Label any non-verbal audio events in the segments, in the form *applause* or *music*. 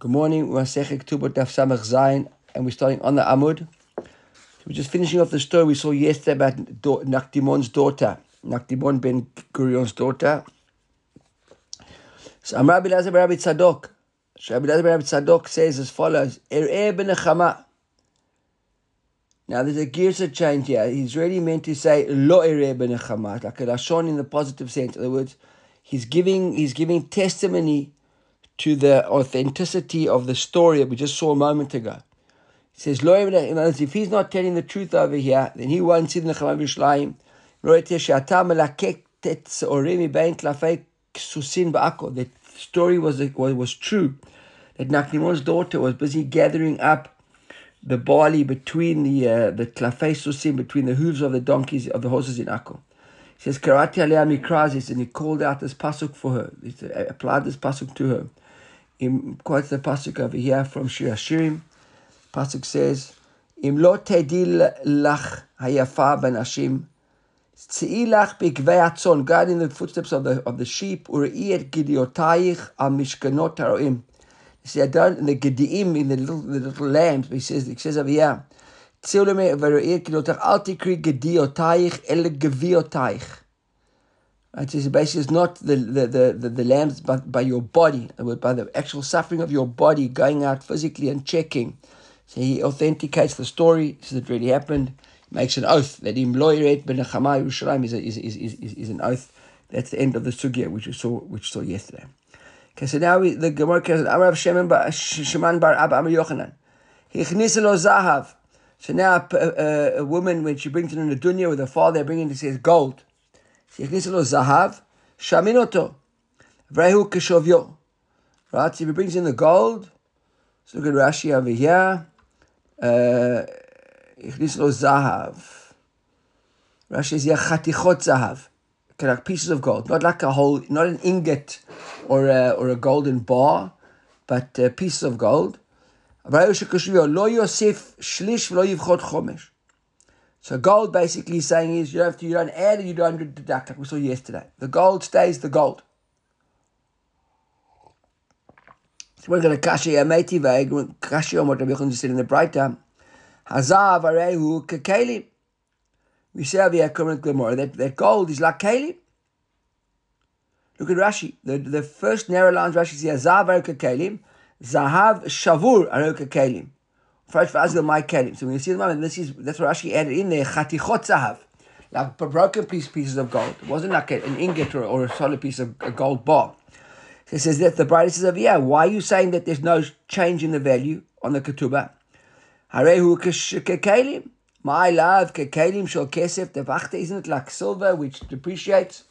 Good morning, we're Masechet Ketubot Daf Samach Zayin, and we're starting on the Amud. We're just finishing off the story we saw yesterday about Nakdimon's daughter, Nakdimon ben Gurion's daughter. So Amr Rabbi Lazar Rabbi Tzadok, Rabbi Lazar Rabbi Tzadok says as follows, Er'eh ben Now there's a gears change here. He's really meant to say Lo Er'eh ben like a Lashon in the positive sense. In other words, he's giving he's giving testimony to the authenticity of the story that we just saw a moment ago. He says, if he's not telling the truth over here, then he won't see the Nechama B'Shlayim. The story was, was, was true. That Nakdimon's daughter was busy gathering up the barley between the uh, the klafei susim, between the hooves of the donkeys, of the horses in Akko. He says, Karati alea mikrazis, and he called out this pasuk for her. He applied this pasuk to her. He quotes the pasuk over here from Shir Hashirim. Pasuk says, "Im lo tedil lach hayafa benashim, tzii lach b'gvei atzon." In the footsteps of the of the sheep. Urei et gidiotayich al mishkanot haroim. See, I done in the gidiim in the little the little lambs. He says it says over here. Tzileme v'urei et gidiotayich al tikri gidiotayich el geviotayich. It says basically it's not the, the, the, the, the lambs, but by your body, by the actual suffering of your body, going out physically and checking. So he authenticates the story, says it really happened, makes an oath that Im loyeret ben Yerushalayim is, is, is, is, is an oath. That's the end of the sugya which we saw which saw yesterday. Okay, so now we, the Gemara says, Amrav Sheman bar Abba Amar Yochanan. Hichnisa zahav. So now a, a, a, woman, when she brings in the dunya with her father, bringing it, says gold. שיכניס לו זהב, שמין אותו, והוא כשוויו. Right, so if he brings in the gold, so look at Rashi over here, הכניס לו זהב. Rashi is here chatichot zahav, like pieces of gold, not like a whole, not an ingot or a, or a golden bar, but uh, pieces of gold. לא יוסיף שליש ולא יבחוד חומש. So gold basically saying is you don't have to you don't add and you don't deduct like we saw yesterday. The gold stays the gold. So we're going to kashi ameti veg kashi on what Rabbi Yochanan said in the Braita. Hazav arehu kekeli. We say over here current Gemara that, that gold is like keli. Look at Rashi. The, the first narrow lines Rashi says Hazav arehu. Zahav shavur arehu. Fresh v'azil my kelim. So when you see the moment, this is that's what Rashi added in there. Chatichot zahav, like broken piece pieces of gold. It wasn't like an ingot or, or a solid piece of a gold bar. So it says that the bride says, "Yeah, why are you saying that there's no change in the value on the ketubah? Harehu kekelim. My love, kekelim shel kesef devachta. Isn't it like silver which depreciates?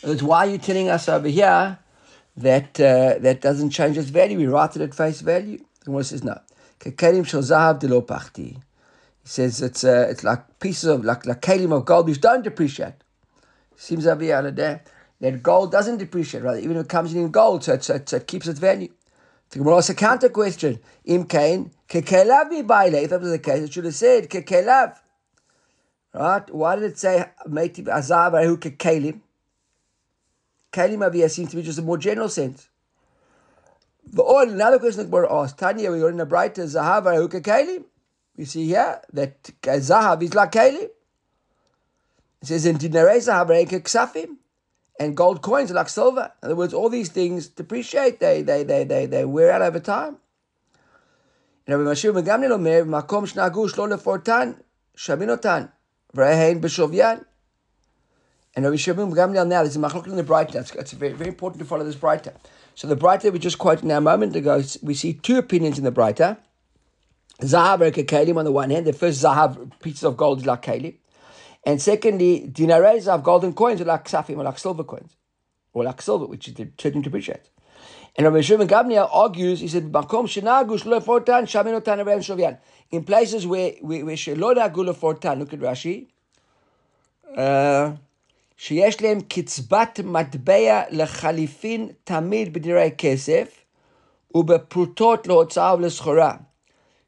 That's why are you telling us over here that uh, that doesn't change its value. We write it at face value. Gemara says no. Kekelim shel zahav de lo pachti. He says it's uh, it's like pieces of like like kelim of gold which don't depreciate. Seems over here there that gold doesn't depreciate, rather even if it comes in gold, so, it's, it's, it keeps its value. The Gemara asks a counter question. Im kain kekelav mi baile. If that was the case, it should have said kekelav. Right? Why did it say meiti azav ahu kekelim? Kelim over here seems to be just a more general sense. Oil, another question that we're asked, Tanya, we are in a Braita uh, Zahav Aruka Kalim. We see here that uh, Zahav is like Kalim. It says in Dinare Zahav Aruka Ksafim. And gold coins are like silver. In other words, all these things depreciate, they they they they, they wear out over time. And Rabbi Shimon Gamliel now, there's a machlok in the Braita. It's, it's very, very important to follow this Braita. So the Braita we just quoted now a moment ago, we see two opinions in the Braita. Zahav and Kalim on the one hand, the first Zahav pieces of gold is like Kalim. And secondly, dinares of golden coins are like Ksafim or like silver coins. Or like silver, which is the certain to appreciate. And Rabbi Shimon Gamliel argues, he said. In places where, where, where look at Rashi. Uh, שיש להם קצבת מטבע לחליפין תמיד בדירי כסף ובפרוטות להוצאה ולסחורה.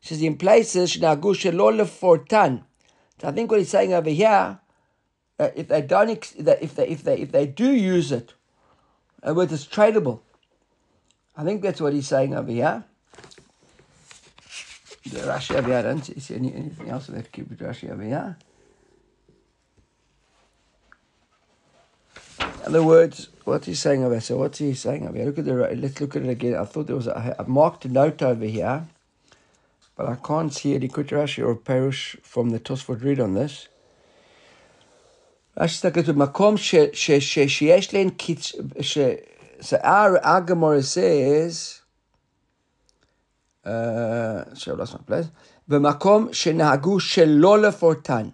says in places שנהגו שלא לפורטן. So I think what he's saying over here, uh, if they don't, if they, if they, if they do use it, uh, whether it's tradable, I think that's what he's saying over here. The Rashi over here, I don't see any, anything else that keep Rashi over here. In other words, what's he saying over here? So what's he saying over here? Look at the, let's look at it again. I thought there was a, a marked note over here, but I can't see any Rashi or Perush from the Tosfot read on this. רש"י מסתכל במקום שיש להן קיצ... so our, our Gemara says, uh, so I lost my place, במקום שנהגו שלא לפורטן.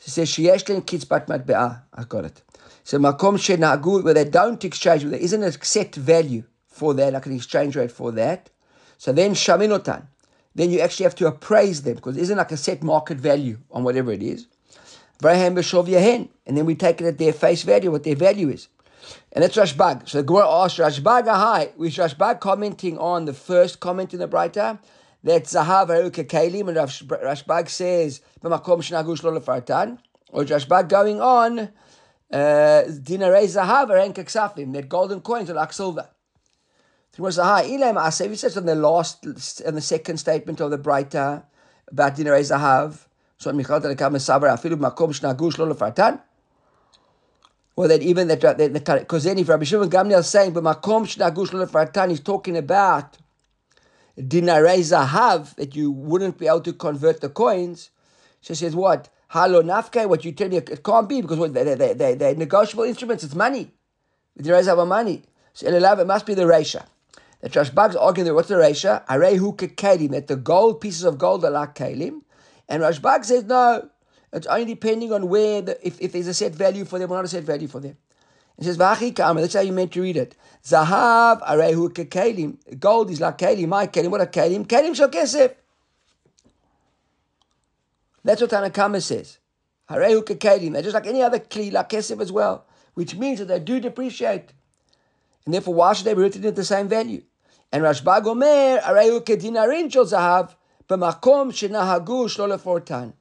It says שיש להן קצבת מטבעה, I got it. So makom shenagu, where they don't exchange, there isn't a set value for that, like an exchange rate for that. So then shaminotan, then you actually have to appraise them because there isn't like a set market value on whatever it is. Vraham b'shov yahen, and then we take it at their face value, what their value is. And that's Rashbag. So the Gemara asks Rashbag "Hi, with Rashbag commenting on the first comment in the Braita, that Zahav Aruka Kalim, and Rashbag says, or Rashbag going on, uh, dinarei Zahav er Arenka Ksafim, that golden coins er or like silver. He says on the last, in the second statement of the Braita about Dinarei Zahav, so Michal Telekam Sabar Afilu Makom Shnagush Lo Lefartan. Or that even that because then if Rabbi Shimon Gamliel is saying, but Makom Shnagush Lo Lefartan, he's talking about dinarei zahav that you wouldn't be able to convert the coins. She says, what? Halo nafke, what you tell me, it can't be because they, they, they, they're negotiable instruments, it's money. Dinarei zahav money. So it must be the Resha. The Rashbag's arguing that what's the Resha? Arehu kekelim, that the gold pieces of gold are like kalim. And Rashbag says, no, it's only depending on where, the, if, if there's a set value for them or not a set value for them. It says, Vachi kama, that's how you meant to read it. Zahav arehu kekelim. Gold is like kelim. My kelim, what are kelim? Kelim shal kesef. That's what Tanakama says. Harehu kekelim. They're just like any other kli, like kesef as well. Which means that they do depreciate. And therefore, why should they be written at the same value? And Rashbag Omer, arehu kedinarin shal zahav. B'makom shenahagu shlo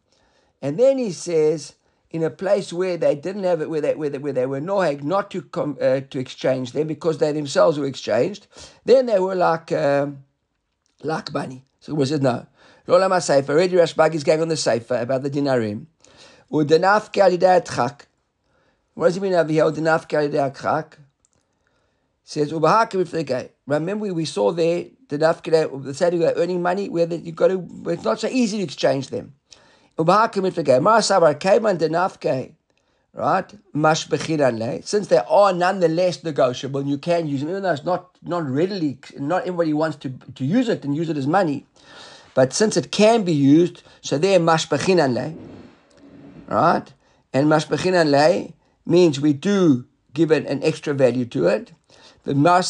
And then he says, in a place where they didn't have it, where they, where they, where they were nohag not to com, uh, to exchange them because they themselves were exchanged, then they were like um, like money. So he said no. Lolam HaSeifer, already Rashbag is going on the Sefer about the dinarim. Udanaf ke'alidei What does he mean over here? Udanaf ke'alidei says Remember, we saw there the nafkele, the are earning money where you've got to. It's not so easy to exchange them. Right? Since they are nonetheless negotiable, and you can use them, even though it's not, not readily, not everybody wants to, to use it and use it as money. But since it can be used, so they're mashbechinanle. Right? And mashbechinanle means we do give it an extra value to it. So now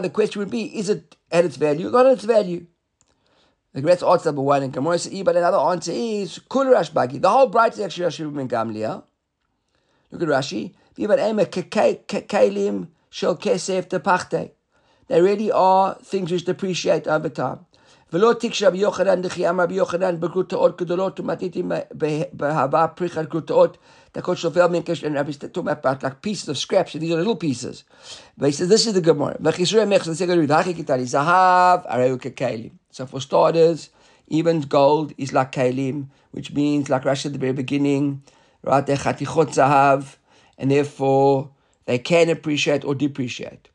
the question would be, is it at its value? Not at its value. The great answer number one, and Gemara says, but another answer is Kul Rashbagi. The whole bright is actually Rashi Ruben Gamliel. Look at Rashi. Kalim shel kesef. They really are things which depreciate over time. ולא תקשה רבי יוחנן דחי אמר רבי יוחנן בגרוטאות גדולות ומתיתי בהבא פריחת גרוטאות דקות שובל מנקש and Rabbi talking about like pieces of scraps these are little pieses but he says this is the Gemara וחיסורי המכס זה סגר ודחי קיטלי זהב הרי הוא ככלים so for starters even gold is like kalim which means like Rashi at the very beginning right they're chatichot zahav and therefore they can appreciate or depreciate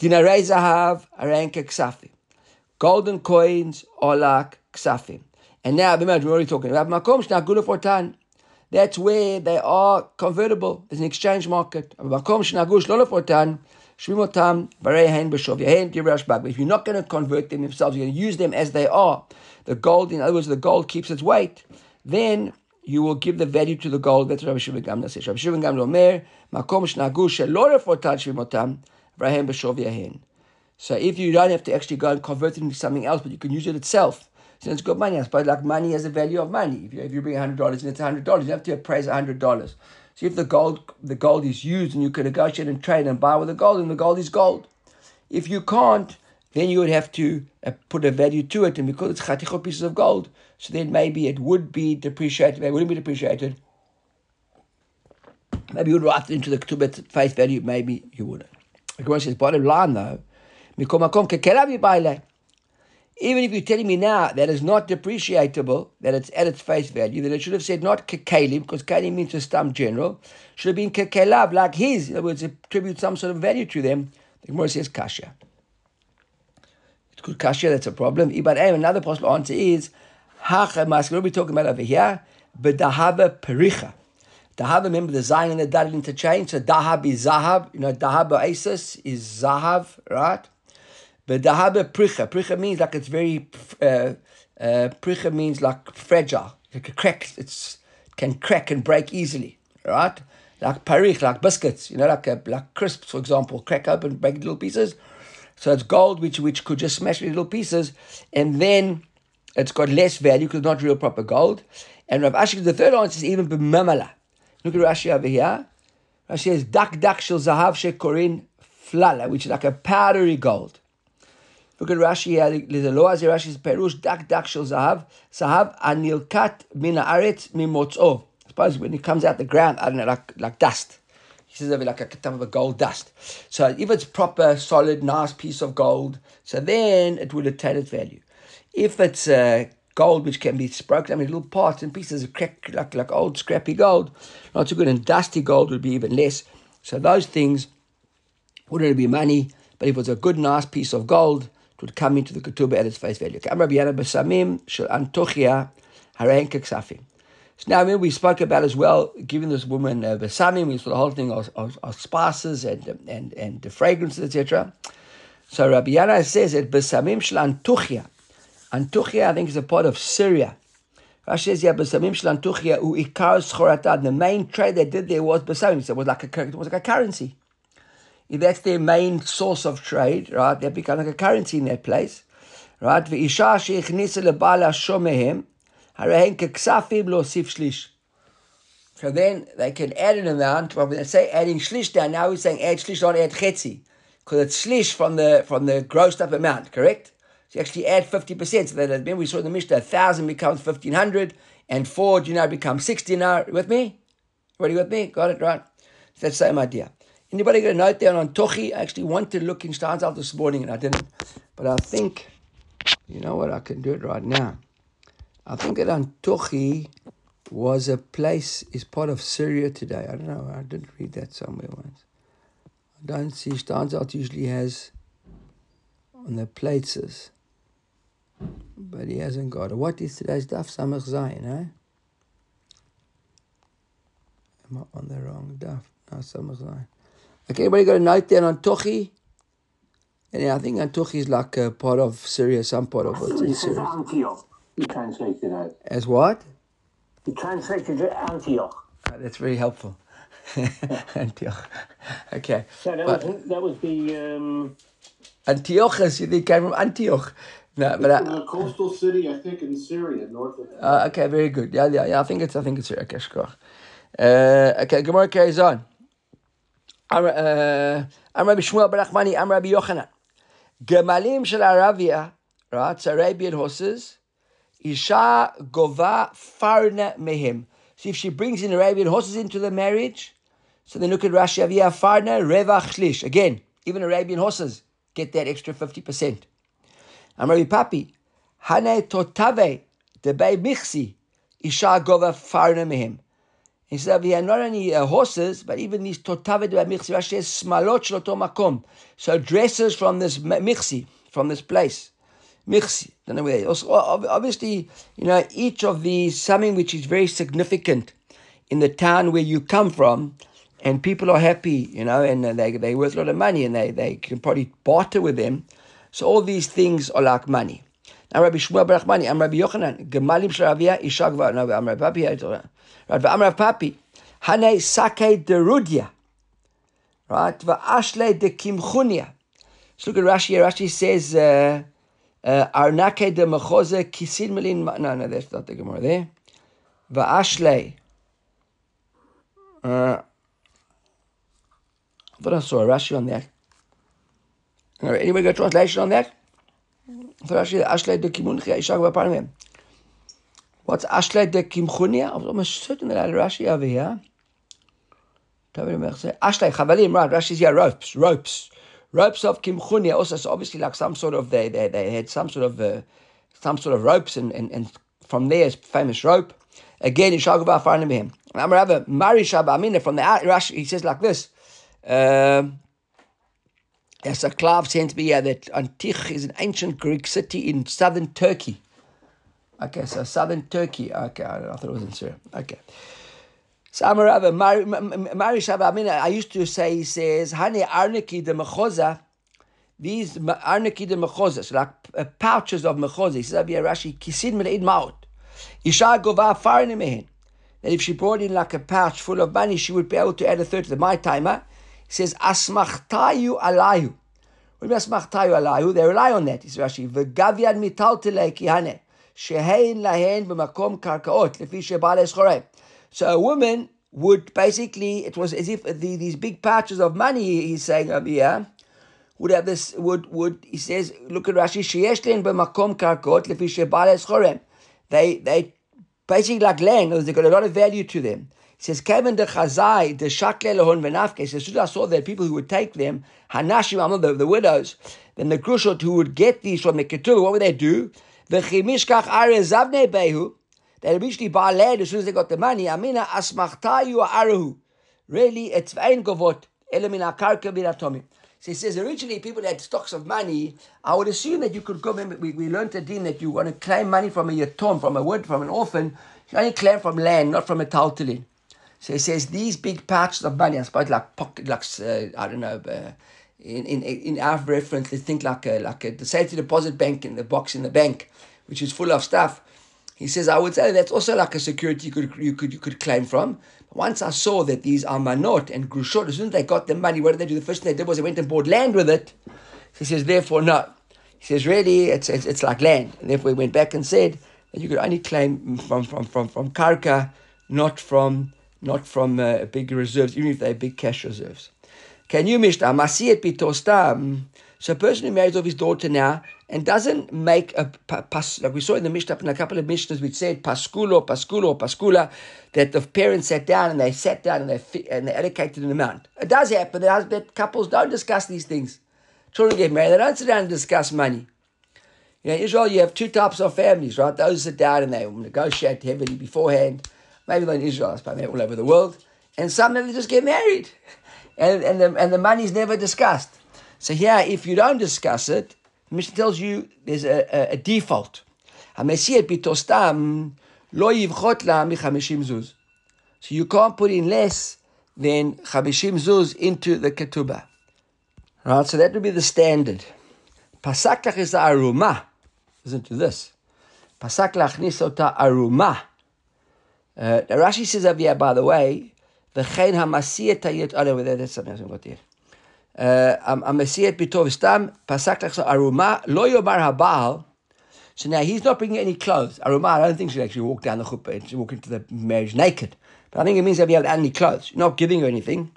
dinarei zahav aranka ksafim Golden coins like ksafim. And now, remember, we're already talking about makom shnagula fortan. That's where they are convertible. There's an exchange market. Makom shnagush lo fortan. Shvimotam barehen b'shov yahen dirashbag. If you're not going to convert them themselves, you're going to use them as they are. The gold, in other words, the gold keeps its weight. Then you will give the value to the gold. That's Rabbi Shimon Gamliel says. Rabbi Shimon Gamliel omer makom shnagush fortan shvimotam. So if you don't have to actually go and convert it into something else, but you can use it itself, so it's good money. I suppose like money has a value of money. If you, if you bring hundred dollars and it's hundred dollars, you have to appraise hundred dollars. So if the gold the gold is used and you can negotiate and trade and buy with the gold, and the gold is gold. If you can't, then you would have to uh, put a value to it, and because it's chatichot pieces of gold, so then maybe it would be depreciated. It wouldn't be depreciated. Maybe you would write it into the ketubah face value. Maybe you wouldn't. The Gemara says, bottom line though, even if you're telling me now that it's not depreciatable, that it's at its face value, then it should have said not kekalim, because kalim means a stump general. Should have been kekelav, like his. In other words, attribute some sort of value to them. The Gemara says kasha. It's good kasha, that's a problem. But another possible answer is, hacha What are we talking about over here? Bedahava pericha. Dahab, remember the Zion and the Dal interchange. So Dahab is Zahab. You know, Dahab Isis is Zahav, right? But Dahab Pricha. Pricha means like it's very, uh, uh, Pricha means like fragile. Like a crack. It's, it can crack and break easily, right? Like parich, like biscuits, you know, like a, like crisps, for example, crack open, break little pieces. So it's gold, which which could just smash little pieces, and then it's got less value because it's not real proper gold. And Rav Ashi, the third answer is even b'mamala. Look at Rashi over here. Rashi says, dak dak shel zahav shekorin flala, which is like a powdery gold. Look at Rashi here. A law as Rashi's perush dak dak shel zahav, zahav anilkat min haaretz mimotzo. Suppose when it comes out the ground, I don't know, like, like dust. He says of be like a type of a gold dust. So if it's proper, solid, nice piece of gold, so then it will attain its value. If it's uh, gold which can be broken up into little parts and pieces of crack, like, like old scrappy gold. Not so good. And dusty gold would be even less. So those things wouldn't be money, but if it was a good, nice piece of gold, it would come into the ketubah at its face value. So now, mean, we spoke about as well giving this woman uh, besamim, we saw the whole thing of, of, of spices and and and the fragrances, etc. So Rabbi Yana says that besamim shel antuchia, Antuchia, I think, is a part of Syria. Rashi says, yeah, Basamim shel Antuchia, u ikar schoratad. The main trade they did there was Basamim. So it was like a, it was like a currency. If that's their main source of trade, right, they become like a currency in that place. Right? ואישה שהכניסה לבעלה shomehem הרי הן ככספים להוסיף shlish. So then they can add an amount. Well, when they say adding shlish down, now we're saying add shlish, not add chetzi. Because it's shlish from the from the grossed up amount, correct? So you actually add 50%. So that remember we saw in the Mishnah, 1,000 becomes 1,500, and 4 you know becomes 60 now. With me? Ready with me? Got it, right? It's that same idea. Anybody got a note down on Tochi? I actually wanted to look in Steinsaltz this morning and I didn't. But I think, you know what, I can do it right now. I think that Antochi was a place, is part of Syria today. I don't know, I didn't read that somewhere once. I don't see, Steinsaltz usually has on the places but he hasn't got it. What is today's daf samach zayin, eh? Am I on the wrong daf? No, samach zayin. Okay, anybody got a note there on Tochi? And I think Antochi is like a part of Syria, some part of it. It says Antioch. You translated it. As what? You translated it Antioch. Oh, that's very helpful. *laughs* Antioch. Okay. So that, but, was, that was the. Um... Antiochus, think came from Antioch. No, but uh, I, a coastal city, I think, in Syria, north of. Uh, okay, very good. Yeah, yeah, yeah. I think it's. I think it's Syria. Okay. Uh, okay, Gemara carries on. I'm, uh, Rabbi Shmuel ben Achmani. I'm Rabbi Yochanan. Gemalim shel Aravia, right? Arabian horses. Isha gova farne mehim. So if she brings in Arabian horses into the marriage, so then look at Rashi Avia farne revach shlish. Again, even Arabian horses get that extra 50%. I'm Rabbi Papi. Hane totave debei michsi isha gova farna mehim. He said, we had not only uh, horses, but even these totave debei michsi. Rashi says, smalot shloto makom. So dresses from this michsi, from this place. michsi. Don't know where. Also, obviously, you know, each of these, something which is very significant in the town where you come from, and people are happy, you know, and uh, they, they worth a lot of money, and they, they can probably barter with them. So all these things are like money. Now Rabbi Shmuel Barachmani, I'm Rabbi Yochanan, Gemalim Sharavia, Isha Gvar, no, I'm Rabbi Papi, right, I'm Rabbi Papi, Hane Sake Derudya, right, Va'ashle de Kimchunia. So look at Rashi Rashi says, uh, uh, Arnake de Mechoze Kisin Melin, no, no, that's not the Gemara there. Va'ashle, uh, I thought I saw a Rashi on that. Anybody got a translation on that? What's Ashle de Kimchunia? I'm almost certain that I had Rashi over here. Ashley chavalim, right? Rashi's here ropes, ropes, ropes of kimchunia. Also, so obviously like some sort of they they, they had some sort of uh, some sort of ropes, and, and, and from there is famous rope. Again, in Shagova Farnimim. I'm rather Mari Shabamina from the Rashi. He says like this. Um, there's a clav sent me here that Antich is an ancient Greek city in southern Turkey. Okay, so southern Turkey. Okay, I, thought it was in Syria. Okay. Samarava, Mari Shabamina, I mean I used to say, he says, Hani Arniki de Mechoza, these Arniki de Mechoza, so like uh, pouches of Mechoza. He says, Rashi, Kisid Melid Maut. Isha Gova Farin Mehen. That if she brought in like a pouch full of money, she would be able to add a third to the my timer. He says, Asmachtayu Alayu. What do you Asmachtayu Alayu? They rely on that. He says, Rashi, V'gavian mitaltele kihane. Shehein lahen b'makom karkaot. Lefi shebale eschorei. So a woman would basically, it was as if the, these big pouches of money, he's saying over here, would have this, would, would, he says, look at Rashi, sheyeshlen b'makom karkot, lefi shebale eschorem. They, they, basically like land, they've got a lot of value to them. Says, Kevin de Chazai, de Shakle Lehon Venafke, says, I saw that people who would take them, Hanashim, the, the widows, then the Grushot who would get these from the Ketubah, what would they do? The Chimishkach Are Zavne Behu, they eventually buy land as soon as they got the money. Amina asmachtayu arahu. Really, it's vein govot. Elamina karka binatomi. So he says originally people had stocks of money. I would assume that you could go. We, we learned a din that you want to claim money from a yatom, from a word, from an orphan. You only claim from land, not from a taltalin. So he says these big pouches of money, I suppose like pocket, like uh, I don't know. Uh, in, in in our reference, they think like a like a the safety deposit bank in the box in the bank, which is full of stuff. He says, I would say that's also like a security you could you could you could claim from. Once I saw that these are manot and grushot, as soon as they got the money, what did they do? The first thing they did was they went and bought land with it. He says, therefore, no. He says, really, it's, it's, it's like land. And therefore, he went back and said that you could only claim from from from, from karka, not from not from uh, big reserves, even if they're big cash reserves. Can you mishnah masiyet bitostam? So a person who marries off his daughter now and doesn't make a pas, like we saw in the Mishnah in a couple of Mishnahs, we said pasculo, pasculo, pascula, that the parents sat down and they sat down and they and they allocated an amount. It does happen that couples don't discuss these things. Children get married, they don't sit down and discuss money. You know, in Israel, you have two types of families, right? Those sit down and they negotiate heavily beforehand. Maybe not in Israel, but maybe all over the world. And some them just get married. And, and, the, and the money's never discussed. So here, if you don't discuss it, the Mishnah tells you there's a, a, a default. So you can't put in less than 50 zuz into the ketubah. Right, so that would be the standard. Pasak is the aruma. Listen to this. Pasak lachnisota aruma. Uh, Rashi says over here, by the way, v'chein ha'masiyet tayit. Oh no, that's something else. I've got there. Uh, ha'masiyet bitov stam pasak aruma lo yomar habal. So now he's not bringing any clothes. Aruma, I don't think she actually walk down the chuppah and walk into the marriage naked. But I think it means that he had any clothes. You're not giving her anything.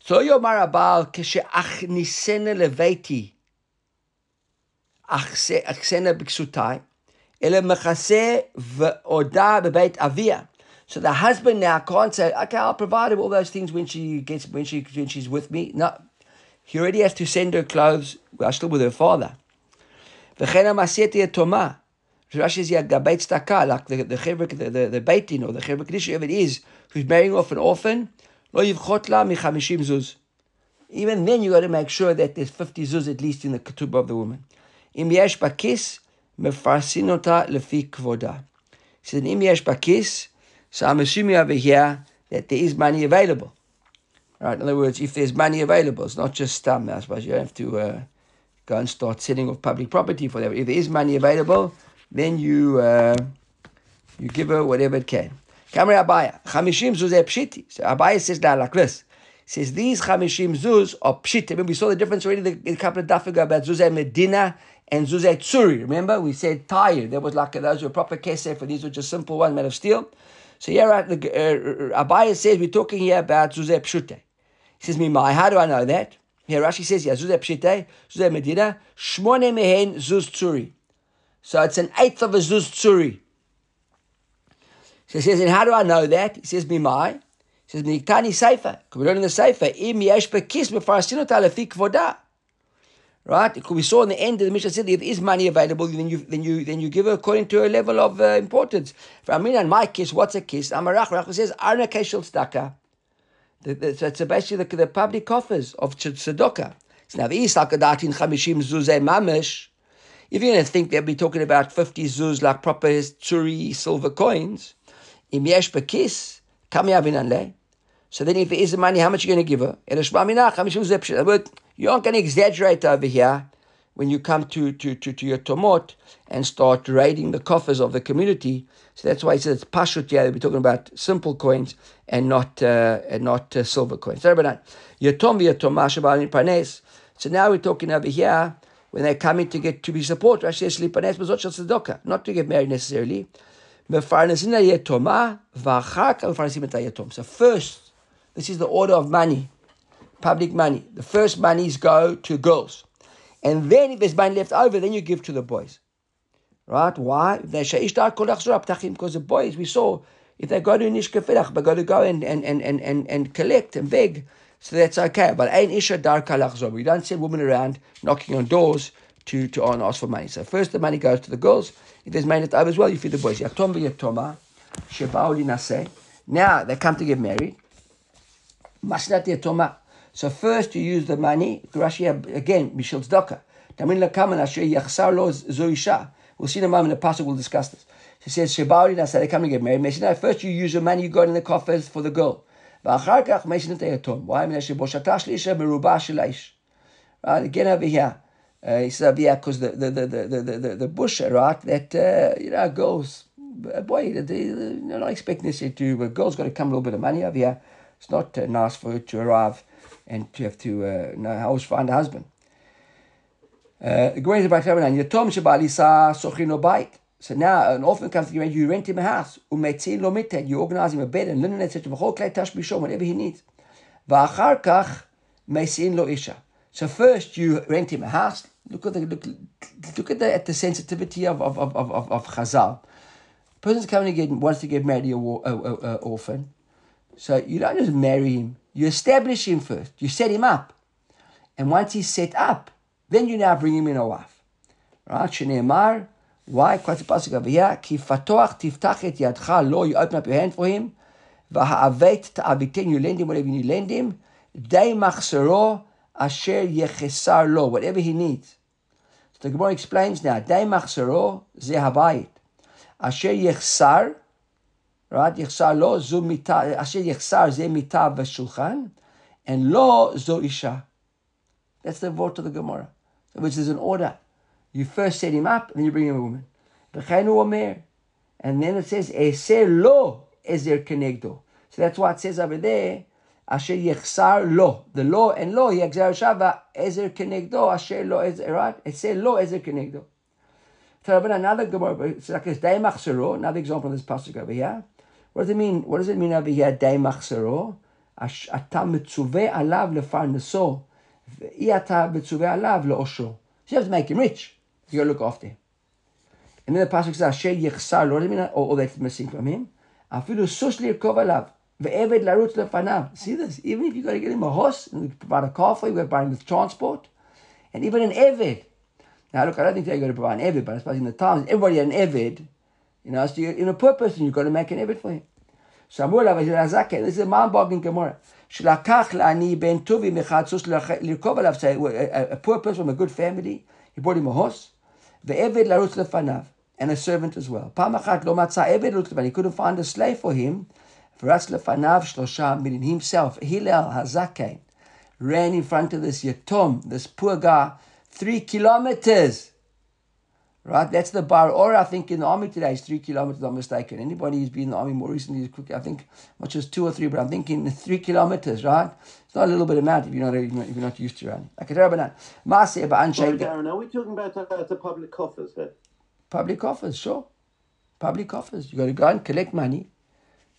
So yomar habal keshe'achnisene leveti achsena biksutai ele mechase v'oda bebeit avia. So the husband now can't say, okay, I'll provide her all those things when she gets when she when she's with me. No. He already has to send her clothes while still with her father. V'chena masiyeti etoma. Rashi like the the the, the, the beitin or the chevra if it is who's marrying off an orphan. Lo michamishim zuz. Even then, you got to make sure that there's fifty zuz at least in the ketubah of the woman. Im yesh bakis mefarsinota lefi kvoda. He says, im yesh bakis so I'm assuming over here that there is money available. Right? In other words, if there's money available, it's not just um, I suppose you have to uh, go and start selling off public property for that. If there is money available, then you uh, you give her whatever it can. Kamera Abaya, Chamishim Zuz Pshiti. So Abaya says that like this. He says these Chamishim Zuz are Pshiti. Remember, we saw the difference already a couple of daf ago about Zuzay Medina and Zuzay Tsuri. Remember, we said tired. There was like those were proper kesef, and these were just simple ones made of steel. So here, uh, uh, Abaya says we're talking here about Zuzay Pshute. He says, Mimai, how do I know that? Here Rashi says, yeah, Zuzeh Pshite, Zuzeh Medina, Shmone Mehen Zuz Tsuri. So it's an eighth of a Zuz Tsuri. So he says, and how do I know that? He says, Mimai. He says, Miktani Seifa. We learn in the Seifa, Im yesh bekis mefarsin lefi kvoda. Right? We saw in the end of the Mishnah said if there is money available, then you then you then you give it according to a level of uh, importance. For Amin and my kiss, what's a kiss? Amarach Rach says Arna Keshel Staka. So basically the, the public coffers of tzedakah. So now the Isakadatin Chamishim Zuzeh Mamish. If you're going to think they'll be talking about 50 zuz like proper tsuri silver coins, im yesh bekis, So then if there is money, how much are you going to give her? You aren't going to exaggerate over here when you come to, to, to, to your tomot and start raiding the coffers of the community. So that's why he says it's pashut yeah, we're talking about simple coins and not uh, and not uh, silver coins. So now we're talking over here when they're coming to get to be supported, not to get married necessarily. So first, this is the order of money public money. The first monies go to girls. And then if there's money left over, then you give to the boys. Right? Why? Because the boys, we saw, if they go to Nishka but got to go and, and, and, and, and, and collect and beg, so that's okay. But ain't Isha Dar We don't send women around knocking on doors to, to ask for money. So first the money goes to the girls. If there's money left over as well, you feed the boys. Now they come to get married. Masnat. So first you use the money, Rashi again, Mishal Tzedakah. Tamin lakaman asher yachsar lo zoisha. We'll see in a moment, the pastor will discuss this. He says, Shebauri Nasa, they come to get married. Now, first you use the money you got in the coffers for the girl. ואחר כך משין את היתום. Why? בגלל שבושתה של אישה מרובה של האיש. Right, again over here. Uh, he said, yeah, because the, the, the, the, the, the, the bush, right, that, uh, you know, girls, boy, they, they're not expecting this to, but girls got to come a little bit of money over here. It's not uh, nice for her to arrive and to have to uh, to find a husband. Uh, so now an orphan comes to you and you rent him a house. You organize him a bed and linen, etc. Whatever he needs. isha. So first you rent him a house. Look at the look, look at the at the sensitivity of of of of, of Chazal. Person's coming to get wants to get married to an orphan. So you don't just marry him you establish him first. You set him up. And once he's set up, then you now bring him in a wife. Right? Shneemar, why? Pasuk over here. Ki fatoach tiftach et yadcha lo, you open up your hand for him. V'ha'avet ta'abiten, you lend him whatever you lend him. Dei machsero asher yechesar lo, whatever he needs. So the Gemara explains now, Dei machsero ze habayit. Asher yechsar, right? יחסר לו זו מיטה, אשר יחסר זה מיטה ושולחן, and lo zo isha. That's the word of the Gemara, which is an order. You first set him up, and then you bring him a woman. omer. And then it says, Eser lo ezer kenegdo. So that's why it says over there, Asher yechsar lo. The lo and lo, yechsar shava, ezer kenegdo, asher lo ezer, right? Eser lo ezer kenegdo. So another Gemara, it's like a another example of this passage over here. What does it mean? What does it mean over here? די מחסרו. אתה מצווה עליו לפרנסו, ואי אתה מצווה עליו לעושרו. So you have to make him rich. You got to look after him. And then the pasuk says, אשר יחסר, לא יודעים all that's missing from him, אפילו סוס לרכוב עליו, ועבד לרוץ לפניו. See this? Even if you got to get him a horse, and provide a car for you, you got to buy him with transport, and even an eved. Now look, I don't think you got to provide an eved, but I suppose in the times, everybody had an eved, you know, so you're in a purpose and You've got to make an effort for him. So Shamur Avazir This is a mind-boggling Gemara. Shlakach la'ani ben tuvi mechatzus lirkov alav. A poor person from a good family. He bought him a horse. Ve'eved larutz lefanav. And a servant as well. Pamachat lo matza eved larutz lefanav. He couldn't find a slave for him. V'ratz lefanav shlosha meaning Himself, Hillel Hazaken, ran in front of this yatom, this poor guy, three kilometers. Right, that's the bar. Or I think in the army today is three kilometers. I'm mistaken. Anybody who's been in the army more recently is quick. I think much as two or three, but I'm thinking three kilometers. Right, it's not a little bit amount if you're not if you're not used to running. Okay, Darren, are we talking about uh, the public coffers here? Public coffers, sure. Public coffers. You got to go and collect money,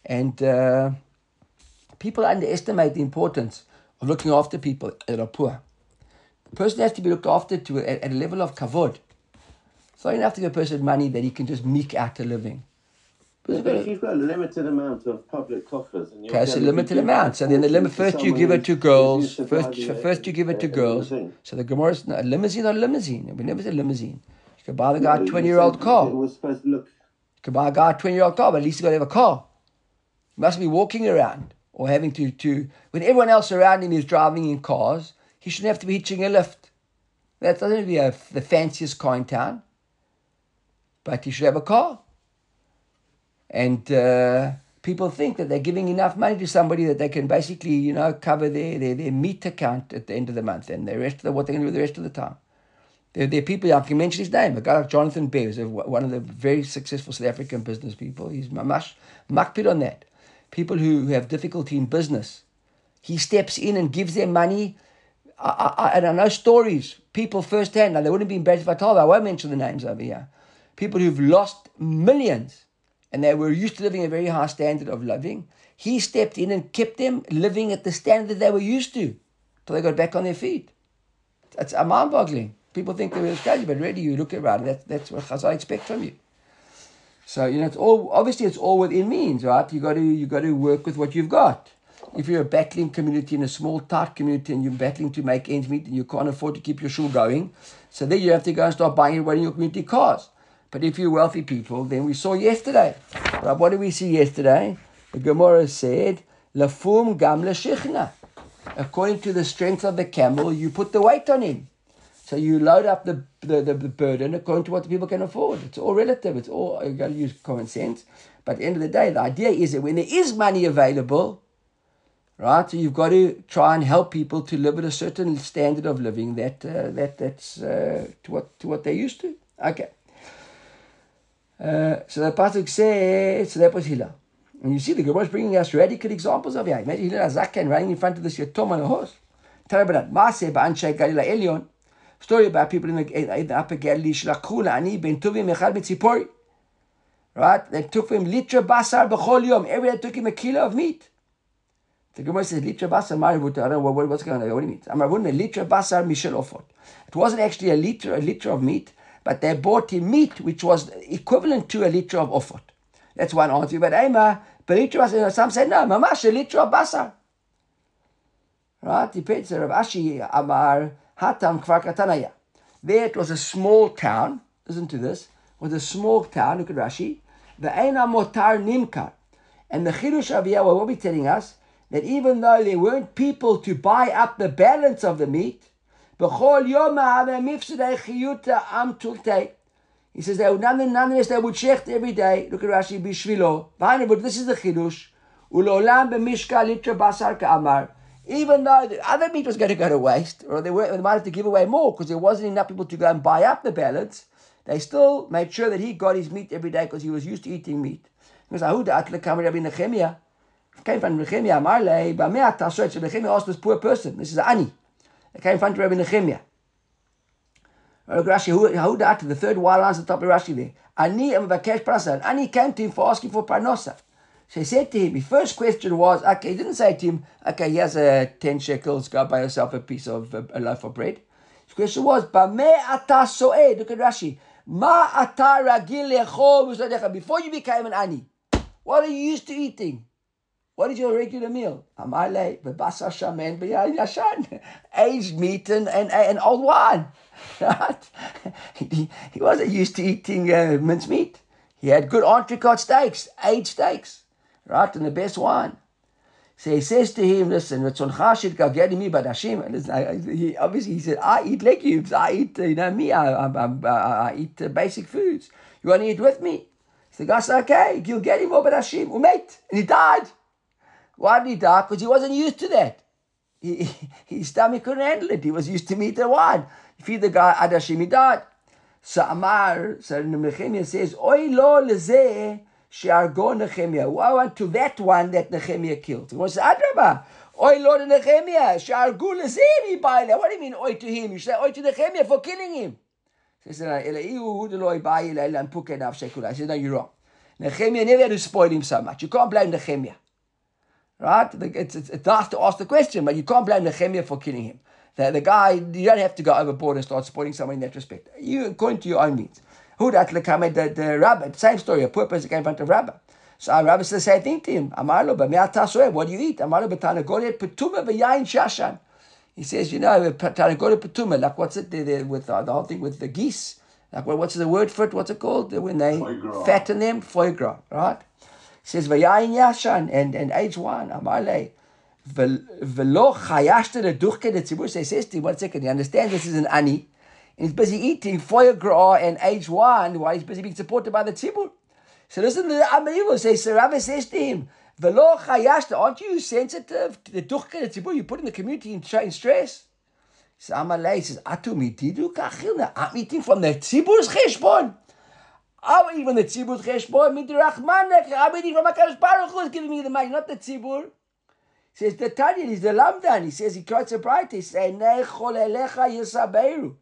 and uh, people underestimate the importance of looking after people that are poor. The person has to be looked after to at, at a level of kavod so you don't have to give a person money that he can just meek out a living. But if you've got a limited amount of public coffers, and you're Okay, so limited amount. So then the limit first you give it to girls. First, first you give it to girls. So the Gemara's no, a limousine or limousine. We never said limousine. You can buy the guy a you twenty year old car. It was supposed to look. You can buy a guy a twenty year old car, but at least you got to have a car. He must be walking around or having to to when everyone else around him is driving in cars. He shouldn't have to be hitching a lift. That doesn't have to be a, the fanciest car in town, but he should have a car. And uh, people think that they're giving enough money to somebody that they can basically, you know, cover their, their, their meat account at the end of the month and the rest of the, what they're going to do with the rest of the time. There, there are people, I can mention his name, a guy like Jonathan Bear, who's one of the very successful South African business people. He's mamash, makpid on that. People who, who have difficulty in business. He steps in and gives them money. I, I, and I know stories, people firsthand. Now, they wouldn't be embarrassed if I told. them. I won't mention the names over here. People who've lost millions and they were used to living a very high standard of living. He stepped in and kept them living at the standard that they were used to till they got back on their feet. It's mind boggling. People think they're crazy, but really, you look around, that's, that's what Chazal expect from you. So you know, it's all obviously it's all within means, right? You got to you got to work with what you've got. If you're a battling community in a small, tight community, and you're battling to make ends meet, and you can't afford to keep your shul going, so then you have to go and start buying everybody in your community cars. But if you're wealthy people, then we saw yesterday. Right, what did we see yesterday? The Gemara said, "Lafum gam leshichna." According to the strength of the camel, you put the weight on him. So you load up the, the, the, the burden according to what the people can afford. It's all relative. It's all you got to use common sense. But at the end of the day, the idea is that when there is money available, right, so you've got to try and help people to live at a certain standard of living that uh, that that's uh, to what to what they're used to. Okay. Uh, so the pasuk says, so that was Hillel. And you see, the Gemara is bringing us radical examples of it. Imagine Hillel Azakan running in front of this Yatom on a horse. That. Maaseh ba'anshei Galila Elyon. Story about people in the, in the upper Galilee. Shlakhu la'ani ben tuvim echad mitzipori. Right? They took him litra basar b'chol yom. Every day took him a kilo of meat. The Gemara says litra basar marivut. I don't know what, what's going on. What do you mean? Amarvun litra basar mishel ofot. It wasn't actually a liter, a liter of meat, but they bought him meat which was equivalent to a liter of ofot. That's one answer. But Ema, but basar, some say no, mamash a liter of basar. Right? Depends. Rav Ashi Amar Hatam Kfar Katanaya. There it was a small town. Listen to this. It was a small town. Look at Rashi. The Eina Motar Nimkar. And the Chidush Aviyah will be telling us that even though there weren't people to buy up the balance of the meat, B'chol Yom Mifsadei Chiyuta Am Tultei. He says they would none, nonetheless they would shecht every day. Look at Rashi Bishvilo. But this is the Chidush. Ulolam b'mishka litra basar ka'amar. Even though the other meat was going to go to waste, or they, were, they might have to give away more because there wasn't enough people to go and buy up the balance, they still made sure that he got his meat every day because he was used to eating meat. Atle kam Rabbi. Came from Nehemiah, Marley, asked this poor person, this is Ani. They came in front of Rabbi Nehemiah. Rashi, Ahuda atle, the third wild lines at the top of Rashi there. Ani am Vakesh Prasa. Ani came to him for asking for Parnosa. So he said to him, his first question was, okay, he didn't say to him, okay, here's a 10 shekels, go buy yourself a piece of, a, a loaf of bread. His question was, Bame ata so'ed, look at Rashi, ma ata ragil before you became an ani, what are you used to eating? What is your regular meal? Amale, bebasa shamen yashan, *laughs* aged meat and, and, and old wine. *laughs* Right? He, he wasn't used to eating uh, mince meat. He had good entrecote steaks, aged steaks right? And the best wine. So he says to him, listen, badashim. Listen, I, he, obviously he said, I eat legumes. I eat, you know, me. I, I, I, I eat uh, basic foods. You want to eat with me? So the guy said, okay, you'll get him badashim. Umate. And he died. Why did he die? Because he wasn't used to that. He, he, his stomach couldn't handle it. He was used to meat and wine. You feed the guy adashim, he died. So Amar, so Nehemiah says, Oy lo lezeh She'argo Nehemiah. Woe unto that one that Nehemiah killed. He says, Adrabah. Oi Lord Nehemiah. She'argo lezeh baile. What do you mean, oi to him? You say, oi to Nehemiah for killing him. He says, no, you're wrong. Nehemiah never had to spoil him so much. You can't blame Nehemiah. Right? It's, it's, it's nice to ask the question, but you can't blame Nehemiah for killing him. The, the guy, you don't have to go overboard and start supporting someone in that respect. You, according to your own means. Who that the, the rabbi, same story, a poor person came in front of rabbi. So our rabbi says the same thing to him. Amarlo, but what do you eat? Amarlo, betana golet petuma v'yain shashan. He says, you know, petana golet petuma, like what's it there, with uh, the whole thing with the geese? Like what, what's the word for it? What's it called? When they fatten them? Foie gras, right? Says, v'yain yashan, and, and age wine. Amarle. Velo chayashta the duchke the tzibur. Says to him, one second, he understands this is an ani. And he's busy eating foie gras and age one while he's busy being supported by the tzibur. So listen to the unbelievable. Says, so Rabbi says to him, Velo chayashta, aren't you sensitive to the duchke the tzibur? You put in the community in, in stress. So Amalei says, Atu mitidu kachilna. I'm eating from the tzibur's cheshbon. Oh, eating from the tzibur's cheshbon. Midirachman, I'm eating from HaKadosh Baruch Hu is giving me the money, not the tzibur says the Tanya, is the Lamdan. He says he quotes a bright. He says, Nechol elecha yisaberu.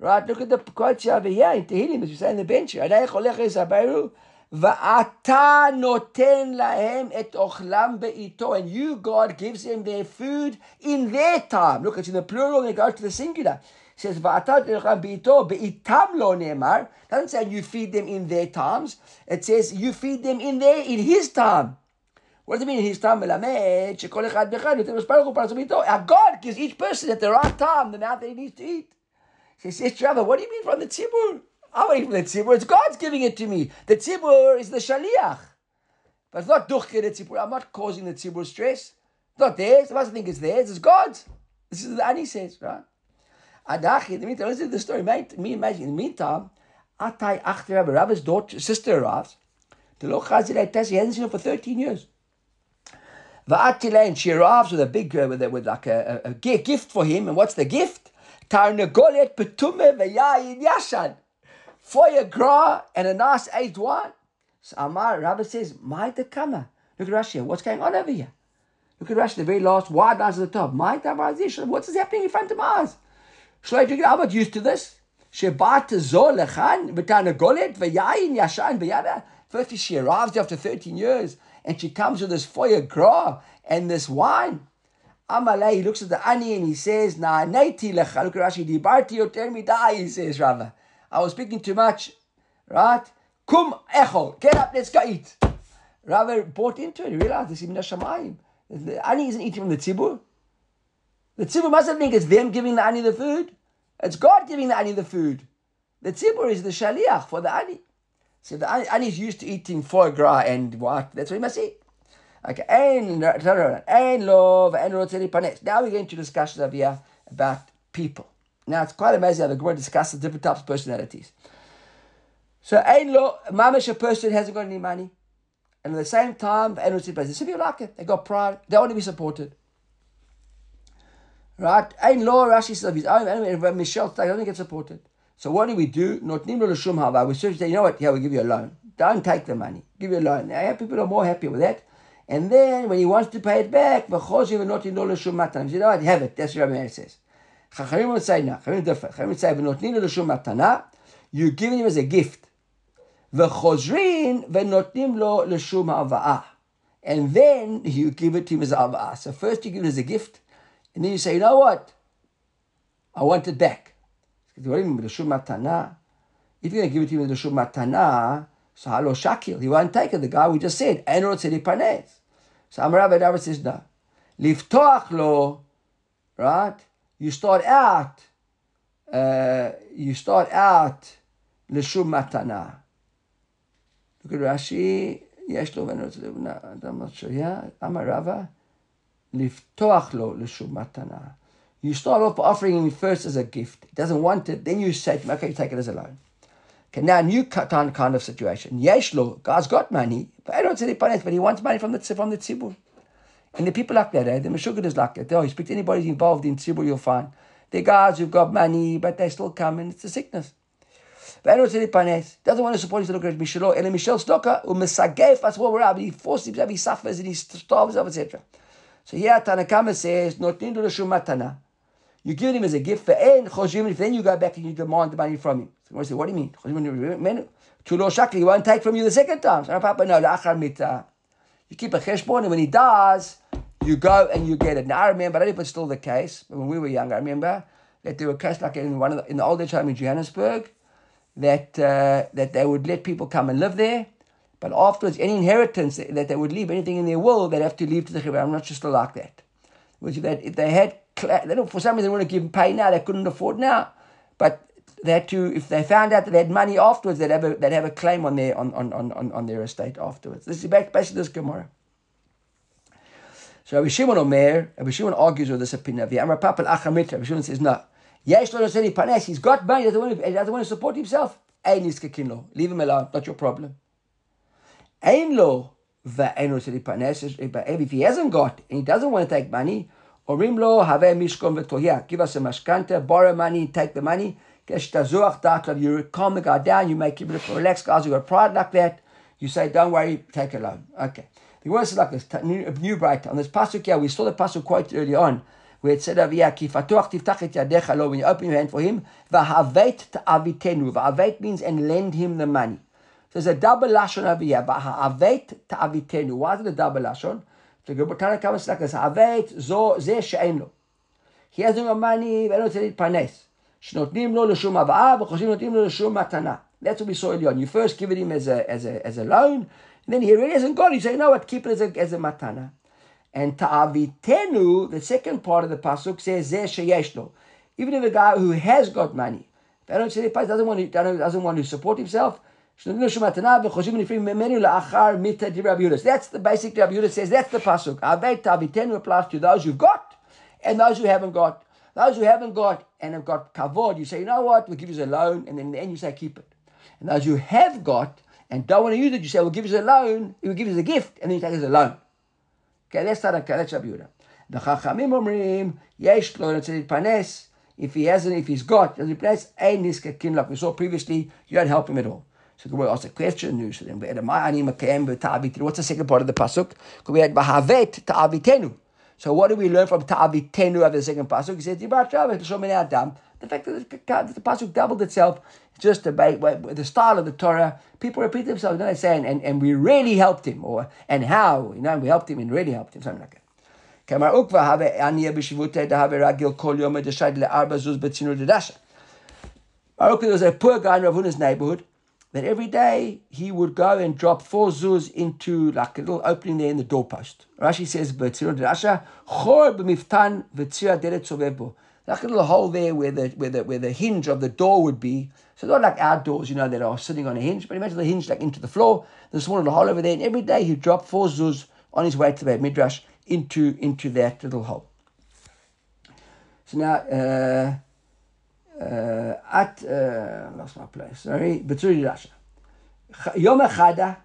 Right, look at the quotes over here in Tehillim, as you say in the bench. Nechol elecha yisaberu. Va'ata noten lahem et ochlam be'ito. And you, God, gives them their food in their time. Look, it's in the plural, it goes to the singular. Says, be'itam lo ne'emar. Doesn't say you feed them in their times. It says you feed them in their, in his time. What does it mean? Shekol echad bechad yotem Baruch Hu God gives each person at the right time the amount that he needs to eat. He says, Trevor, what do you mean from the tzibur? I'm waiting from the tzibur. It's God's giving it to me. The tzibur is the shaliach. But it's not duchke the tzibur. I'm not causing the tzibur stress. It's not theirs. I must think it's theirs. It's God's. This is what Ani says, right? Adachi, in the meantime, listen to the story. Me imagine, in the meantime, Atai Achter Rabbi, Rabbi's daughter, sister arrives. The Lo Chazir He hasn't seen her for 13 years. Va'atile, and she arrives with a big, uh, with, a, with like a, a, a, gift for him. And what's the gift? Tarnagolet petume v'yayin yashan. Foie gras and a nice aged wine. So Amar, Rabbi says, my dekama. Look at Rashi, what's going on over here? Look at Rashi, the very last wide lines at the top. My What's happening in front of my eyes? Shlomo, I'm not used to this. Shebat zol lechan v'tarnagolet v'yayin yashan v'yada. First she arrives after 13 years and she comes with this foie gras and this wine. Amalei, he looks at the ani and he says, Na neiti lecha. Look at Rashi, dibarti yoter midai, he says, Rava. I was speaking too much, right? Kum echol, get up, let's go eat. Rava bought into it, he realized this is Shamayim. The ani isn't eating from the tzibur. The tzibur mustn't think it's them giving the ani the food. It's God giving the ani the food. The tzibur is the shaliach for the ani. So the ani is used to eating foie gras and what? That's what he must eat. Okay, and love and Now we're going to discussions over here about people. Now it's quite amazing how the Gemara discusses different types of personalities. So ein lo mamish a person hasn't got any money, and at the same time, and some people like it. They got pride. They want to be supported. Right? Ein law Rashi says of his own. And Michelle, don't get supported. So what do we do? Not nimro l'shum hava. We say, you know what? Yeah, we give you a loan. Don't take the money. Give you a loan. Now, people are more happy with that. And then when he wants to pay it back, v'chosi v'notin lo l'shum matan. You know what? Have it. That's what Rabbi says. Chachamim would say no. Chachamim different. Chachamim would say v'notin lo l'shum matana. Ah, You're giving him as a gift. V'chozrin v'notnim lo l'shum ha'ava'ah. And then you give it to him as ava'ah. So first you give it as a gift, and then you say, you know what? I want it back. If you're going to give it to me with the Shumatana, so halo shakil, he won't take it. The guy we just said, Enor he Panes. So Amar Rabbi David says, no. Liftoach lo, right? You start out, uh, you start out l'shum matana. Look at Rashi, Yes, I'm not sure, yeah? Amar you start off offering him first as a gift. He doesn't want it. Then you say to him, okay, you take it as a loan. Okay, now new kind of situation. Yeshlo, God's got money, but I don't say he wants money from the from the tzibur. And the people like that, eh? the Meshuggah is like that. Oh, you speak to anybody involved in tzibur, you'll find. They're guys who've got money, but they still come and it's a sickness. Doesn't want to support his little great Mishelo, and Mishel Stoker, who misagave That's what we're up. He forces himself, he suffers, and he starves himself, etc. So here Tanna Kamma says, Not into the Shumatana. You give him as a gift for en chosrim. If then you go back and you demand the money from him. So I say, what do you mean? Shakli, he won't take from you the second time. So Papa, no. You keep a cheshbon, and when he dies, you go and you get it. Now I remember, I don't know if it's still the case, but when we were younger, I remember that there were cases like in one of the, in the older time in Johannesburg, that uh, that they would let people come and live there, But afterwards, any inheritance that they would leave, anything in their will, they'd have to leave to the Chibur. I'm not just like that. Which they, if they had, they don't, for some reason, they want to give pay now, they couldn't afford now. But they had to, if they found out that they had money afterwards, they'd have a, they'd have a claim on their, on, on, on, on their estate afterwards. This is basically this Gemara. So Rabbi Shimon Omer, Rabbi Shimon argues with this opinion. Rabbi Papal Achamit, Rabbi Shimon says, no. Yesh lo. He's got money. He doesn't want to, he doesn't want to support himself. Leave him alone. Not your problem. If he hasn't got and he doesn't want to take money, lo have mishkom v'tohia. Give us a mashkanta, borrow money, take the money. You calm the guy down, you make him relax. Guys you got pride like that, you say, don't worry, take a loan. Okay. The words is like this, new, new bright. On this pasuk here, we saw the pasuk quoted early on, where it said over here, lo, when you open your hand for him, ta'avitenu. V'havet means and lend him the money So there's a double lashon over here. V'havet ta'avitenu. Why is it a double lashon? The Gemara comes like this. Havet zo ze she'en lo. He has no money, ואין לו צריך להתפרנס. שנותנים לו לשום הבאה וחושבים נותנים לו לשום מתנה. That's what we saw earlier on. You first give it him as a, as a, as a loan, and then he really hasn't got it. You say, you know what, keep it as a, as a matana. And ta'avitenu, the second part of the pasuk says, zeh sheyeshlo. Even if a guy who has got money, doesn't want to, doesn't want to support himself, that's the basic Rabbi Yehuda says, that's the pasuk. Applies to those you've got and those who haven't got. Those who haven't got and have got kavod, you say, you know what, we'll give you a loan, and then in the end you say, keep it. And those who have got and don't want to use it, you say, we'll give you a loan, we'll give you a gift, and then you take it as a loan. Okay, that's not okay, that's Rabbi Yehuda. The Chachamim omrim, yesh lo panes, if he hasn't, if he's got, doesn't place, ein niskakin, like we saw previously, you don't help him at all. So we ask a question, so then we had what's the second part of the pasuk? We had bahavet ta'avitenu. So what do we learn from Ta'avitenu of the second pasuk? He says, Adam. The fact that the, the pasuk doubled itself, just the, the style of the Torah, people repeat themselves, don't they say, and, and, we really helped him, or and how, you know, we helped him and really helped him, something like that. כלומר, הוא כבר הווה עניה בשבותי דהווה רגיל כל יום מדשד לארבע זוז בצינות דדשה. Baruch was a poor guy in Ravuna's neighborhood that every day he would go and drop four zuz into like a little opening there in the doorpost. Rashi says. Like a little hole there where the, where, the, where the hinge of the door would be. So not like outdoors, you know, that are sitting on a hinge, but imagine the hinge like into the floor. There's one little hole over there, and every day he'd drop four zuz on his way to the midrash into, into that little hole. So now, uh, at lost my place. Sorry, B'tzuri Rasha. Yom Echada,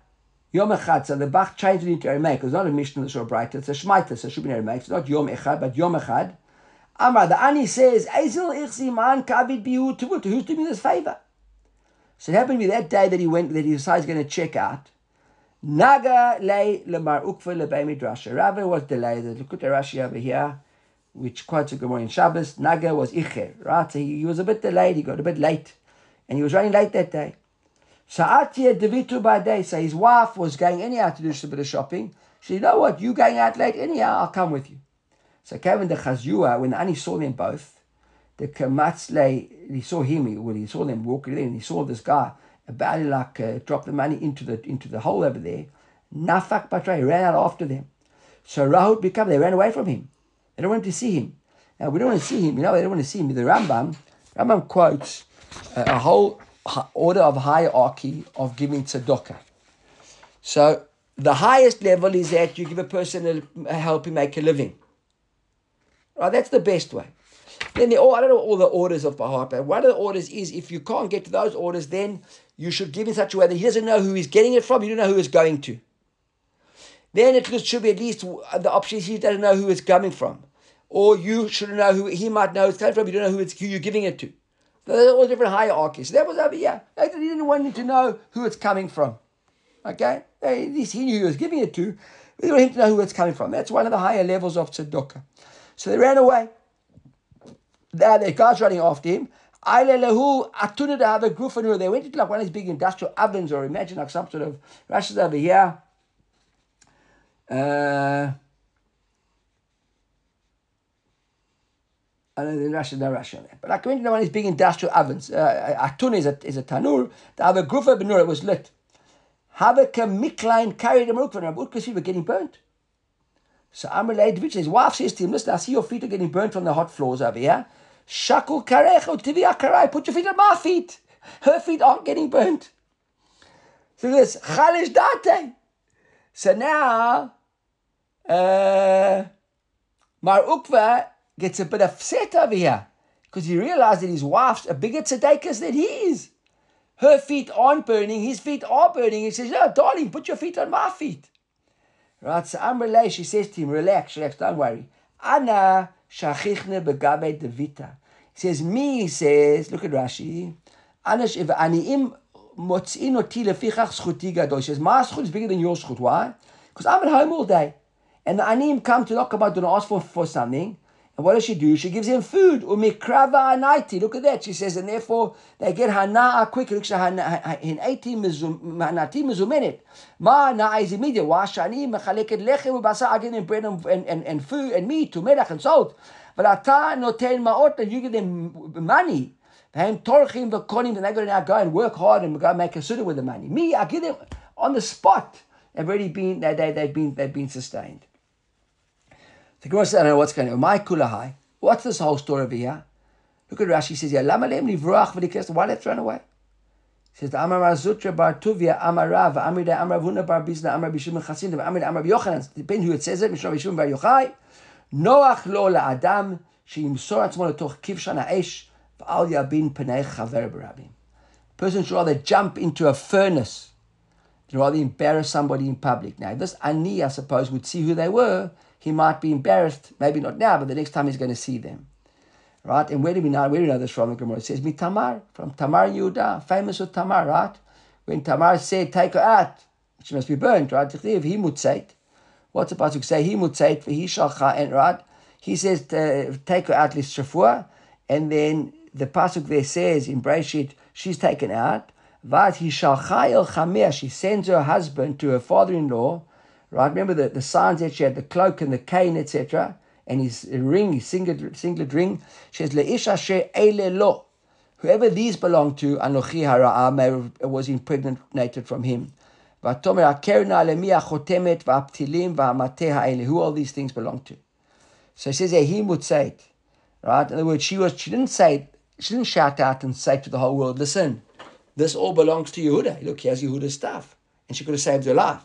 Yom Echad. So the Bach changed it into Aramaic. It's not a Mishnah so bright. It's a Shmaita, so it should be in Aramaic. It's not Yom Echad, but Yom Echad. Amar, the Ani says, Ezel Ichsi Man Kavid Bihu Tuvut. Who's doing this favor? So it happened to be that day that he went, that he decides going to check out. Naga lay lemar ukva lebei midrasha. Rava was delayed. Look at the Rashi over here which quotes a Gemara in Shabbos, Naga was Icher, right? So he, he, was a bit delayed, he got a bit late, and he was running late that day. Sa'atia Devitu by day, so his wife was going anyhow to do a bit of shopping. She said, you know what, you going out late anyhow, I'll come with you. So Kevin the Chazua, when Ani saw them both, the Kamatzle, he saw him, when he saw them walking in, he saw this guy about like uh, drop the money into the into the hole over there. Nafak Batra, ran out after them. So Rahut became, they ran away from him. They don't want to see him. Now, we don't want to see him. You know, they don't want to see him. The Rambam, Rambam quotes a, a whole order of hierarchy of giving tzedakah. So, the highest level is that you give a person a, a help him make a living. Right, that's the best way. Then the, oh, I don't know all the orders of Bahar, but one of the orders is if you can't get to those orders, then you should give in such a way that he doesn't know who he's getting it from, you don't know who he's going to then it should be at least the option is he doesn't know who it's coming from. Or you shouldn't know who he might know it's coming from, you don't know who, it's, who you're giving it to. So there's all different hierarchies. So that was over here. He didn't want him to know who it's coming from. Okay? At least he knew he was giving it to. They want him to know who it's coming from. That's one of the higher levels of tzedakah. So they ran away. Now the guys running after him. They went into like one of these big industrial ovens, or imagine like some sort of rushes over here. Uh, I don't know the on that. But one of these big industrial ovens. Uh, Atun is a, is a tanur. The other grufa benur, it was lit. Havaka Miklein carried him Rukva, and Rabbi feet were getting burnt. So Amr Leidvich, his wife says to him, Listen, I see your feet are getting burnt from the hot floors over here. Shakul Karecho Tivia Karai, put your feet on my feet. Her feet aren't getting burnt. So this, Chalish Date. So now, uh, Mar Ukva gets a bit upset over here because he realized that his wife's a bigger tzedekah than he is. Her feet aren't burning, his feet are burning. He says, No, darling, put your feet on my feet. Right, so Amrele, she says to him, Relax, relax, don't worry. Anna shachichne begabe devita. He says, Me, he says, look at Rashi. Anna aniim motzin oti lefichach schuti gadol. He says, My schut is bigger than your schut. Why? Because I'm at home all day. And the anim come to knock about and ask for, for something. And what does she do? She gives him food. Umikrava anaiti. Look at that. She says, and therefore they get hana'a quicker. In 18 manati mizumenet. Is immediate. Washani mechaleket lechem ubasa. I bread and, and, and, food and meat to melach and salt. But ata noten ma'ot. And you give them money. Them torchim v'konim. And they're going to now go and work hard and go make a suda with the money. Me, I give them on the spot. They've already been, they, they, they've been, they've been sustained. The Gemara says, I don't know what's going on. My kulahai. What's this whole story over here? Look at Rashi. He says, Why let's run away? He says, the Amarazutra bar Tuvia Amarav Amrida Amravuna bar Bizna Amar Bishum Chasin Amrida Amar Yochanan. Depends who it says it. Mishra Bishum bar Yochai. Noach lo la'adam sheyimsor atzmo letoch kivshan ha'esh v'al yabin p'nei chaver barabim. Person should rather jump into a furnace than rather embarrass somebody in public. Now, this ani, I suppose, would see who they were he might be embarrassed, maybe not now, but the next time he's going to see them. Right? And where do we know, where do we know this from? The Gemara says, Mi Tamar, from Tamar Yehuda, famous with Tamar, right? When Tamar said, take her out, she must be burned, right? He mutzait. What's the pasuk say? He mutzait, for he shall and right? He says, take her out, shafua, and then the pasuk there says in Breshit, she's taken out. Vat he shall chamer, she sends her husband to her father-in-law, Right? Remember the, the signs that she had, the cloak and the cane, etc. And his ring, his singlet, singlet ring. She says, Le'isha she lo. Whoever these belong to, Anochi Hara'ah was impregnated from him. Who all these things belong to. So he says he would say it. Right? In other words, she was she didn't say it, she didn't shout out and say to the whole world, listen, this all belongs to Yehuda. Look, here's Yehuda's stuff. And she could have saved her life.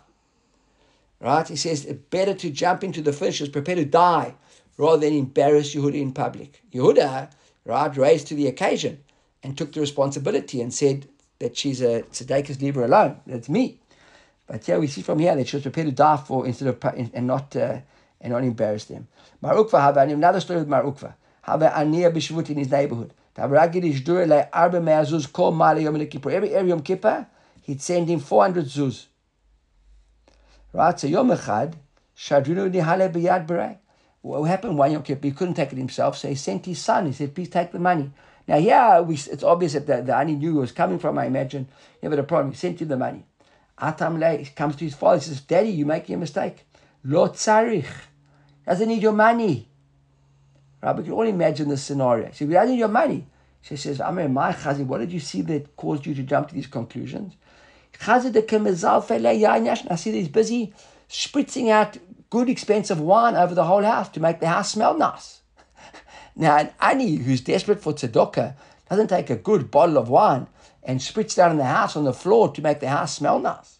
Right? He says better to jump into the fish, is prepare to die, rather than embarrass Yehuda in public. Yehuda, right, raised to the occasion and took the responsibility and said that she's a tzedekah, leave her alone. That's me. But yeah, we see from here that she was prepared to die for instead of and not uh, and not embarrass them. Mar Ukva have another story with Mar Ukva. Have a Ania Bishvut in his neighborhood. Every every Yom Kippur, he'd send him 400 zuz. Right? So Yom Echad, Shadrinu Nihale B'yad Berei. What happened one Yom Kippur? He couldn't take it himself, so he sent his son. He said, please take the money. Now yeah, we, it's obvious that the, the Ani knew who was coming from, I imagine. Yeah, but a problem. He sent him the money. Atam Le comes to his father, he says, Daddy, you're making a mistake. Lo tzarich. Doesn't need your money. Right? We can all imagine this scenario. Says, we don't need your money. She says, Amir, my chazin, what did you see that caused you to jump to these conclusions? I see he's busy spritzing out good, expensive wine over the whole house to make the house smell nice. *laughs* now, an ani who's desperate for tzedakah doesn't take a good bottle of wine and spritz it out in the house on the floor to make the house smell nice.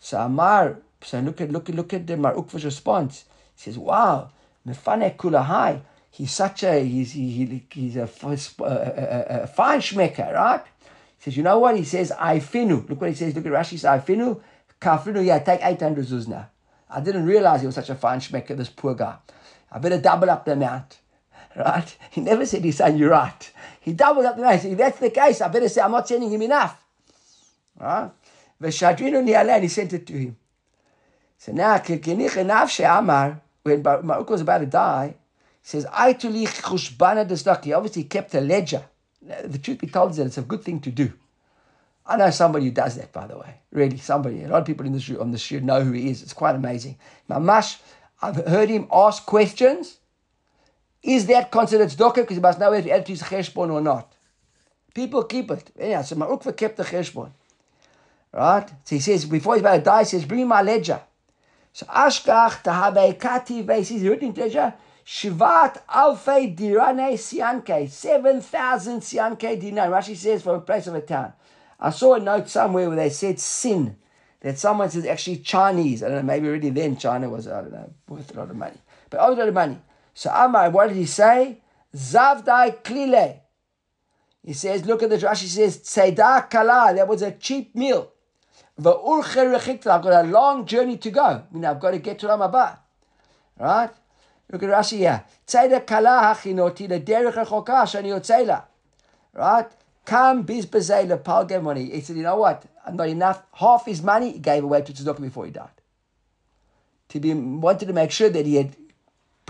So Amar, so look at look at look at the Mar Ukva's response. He says, "Wow, mefane kulahai. He's such a he's he, he's a, a, a, a fine schmecker, right? He says, you know what? He says, I finu. Look what he says. Look at Rashi. He says, I finu. Kafinu, yeah, take 800 zuzna. I didn't realize he was such a fine schmecker, this poor guy. I better double up the amount. *laughs* Right? He never said he's saying you're right. He doubled up the amount. He said, if that's the case, I better say I'm not sending him enough. Right? V'shadrinu ni'aleh, he sent it to him. So now, Amar, when Baruch was about to die, he says, I to li chushbana He obviously kept a ledger the truth be told is that it's a good thing to do. I know somebody who does that, by the way. Really, somebody. A lot of people in this on the show know who he is. It's quite amazing. Mamash, I've heard him ask questions. Is that considered tzedakah? Because he must know whether his cheshbon or not. People keep it. Yeah, so Mar Ukva kept the cheshbon. Right? So he says, before he's about to die, he says, bring my ledger. So Ashkach Tahabekati Vesis written ledger. Shivat Alfei Dirane Sianke, 7,000 Sianke dinar. Rashi says from a place of a town. I saw a note somewhere where they said sin. That someone says actually Chinese. I don't know, maybe already then China was, I don't know, worth a lot of money. But a lot of money. So Amar, what did he say? Zavdai Klile. He says, look at the Rashi says, Tzeda Kala, that was a cheap meal. I've got a long journey to go. I mean, I've got to get to Ramabah. Right? Look at Rashi here. Tzeda Kala hachinoti lederech rechoka shani. Right? Kam money. He said, you know what? I'm not enough. Half his money he gave away to Tzedakah before he died. To be wanted to make sure that he had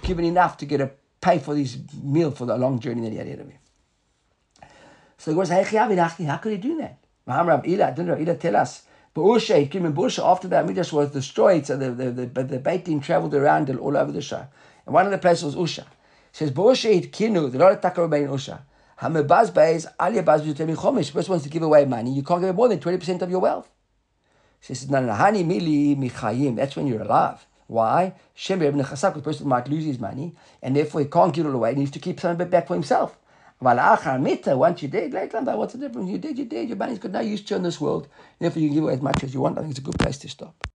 given enough to get a pay for his meal for the long journey that he had ahead of him. So he goes, hey, how could he do that? Mahamrav Ila, didn't know. Ila tell us. Be'usha, he came in Busha after that Midrash was destroyed, so the, the, the, the Beit Din traveled around all over the Shah. And one of the places was Usha. It says, Be'usha it kinu, the Lord Taka in Usha. Hamebaz Beis, Ali Baz Yutemi Chomish. Person wants to give away money, you can't give away more than 20% of your wealth. He says, no, Hani Mili Michayim, that's when you're alive. Why? Shem Chasak, the person might lose his money, and therefore he can't give it away, he needs to keep some of it back for himself. Once you did, like what's the difference? You did, you did, your money's got no use to in this world. Therefore, you can give away as much as you want. I think it's a good place to stop.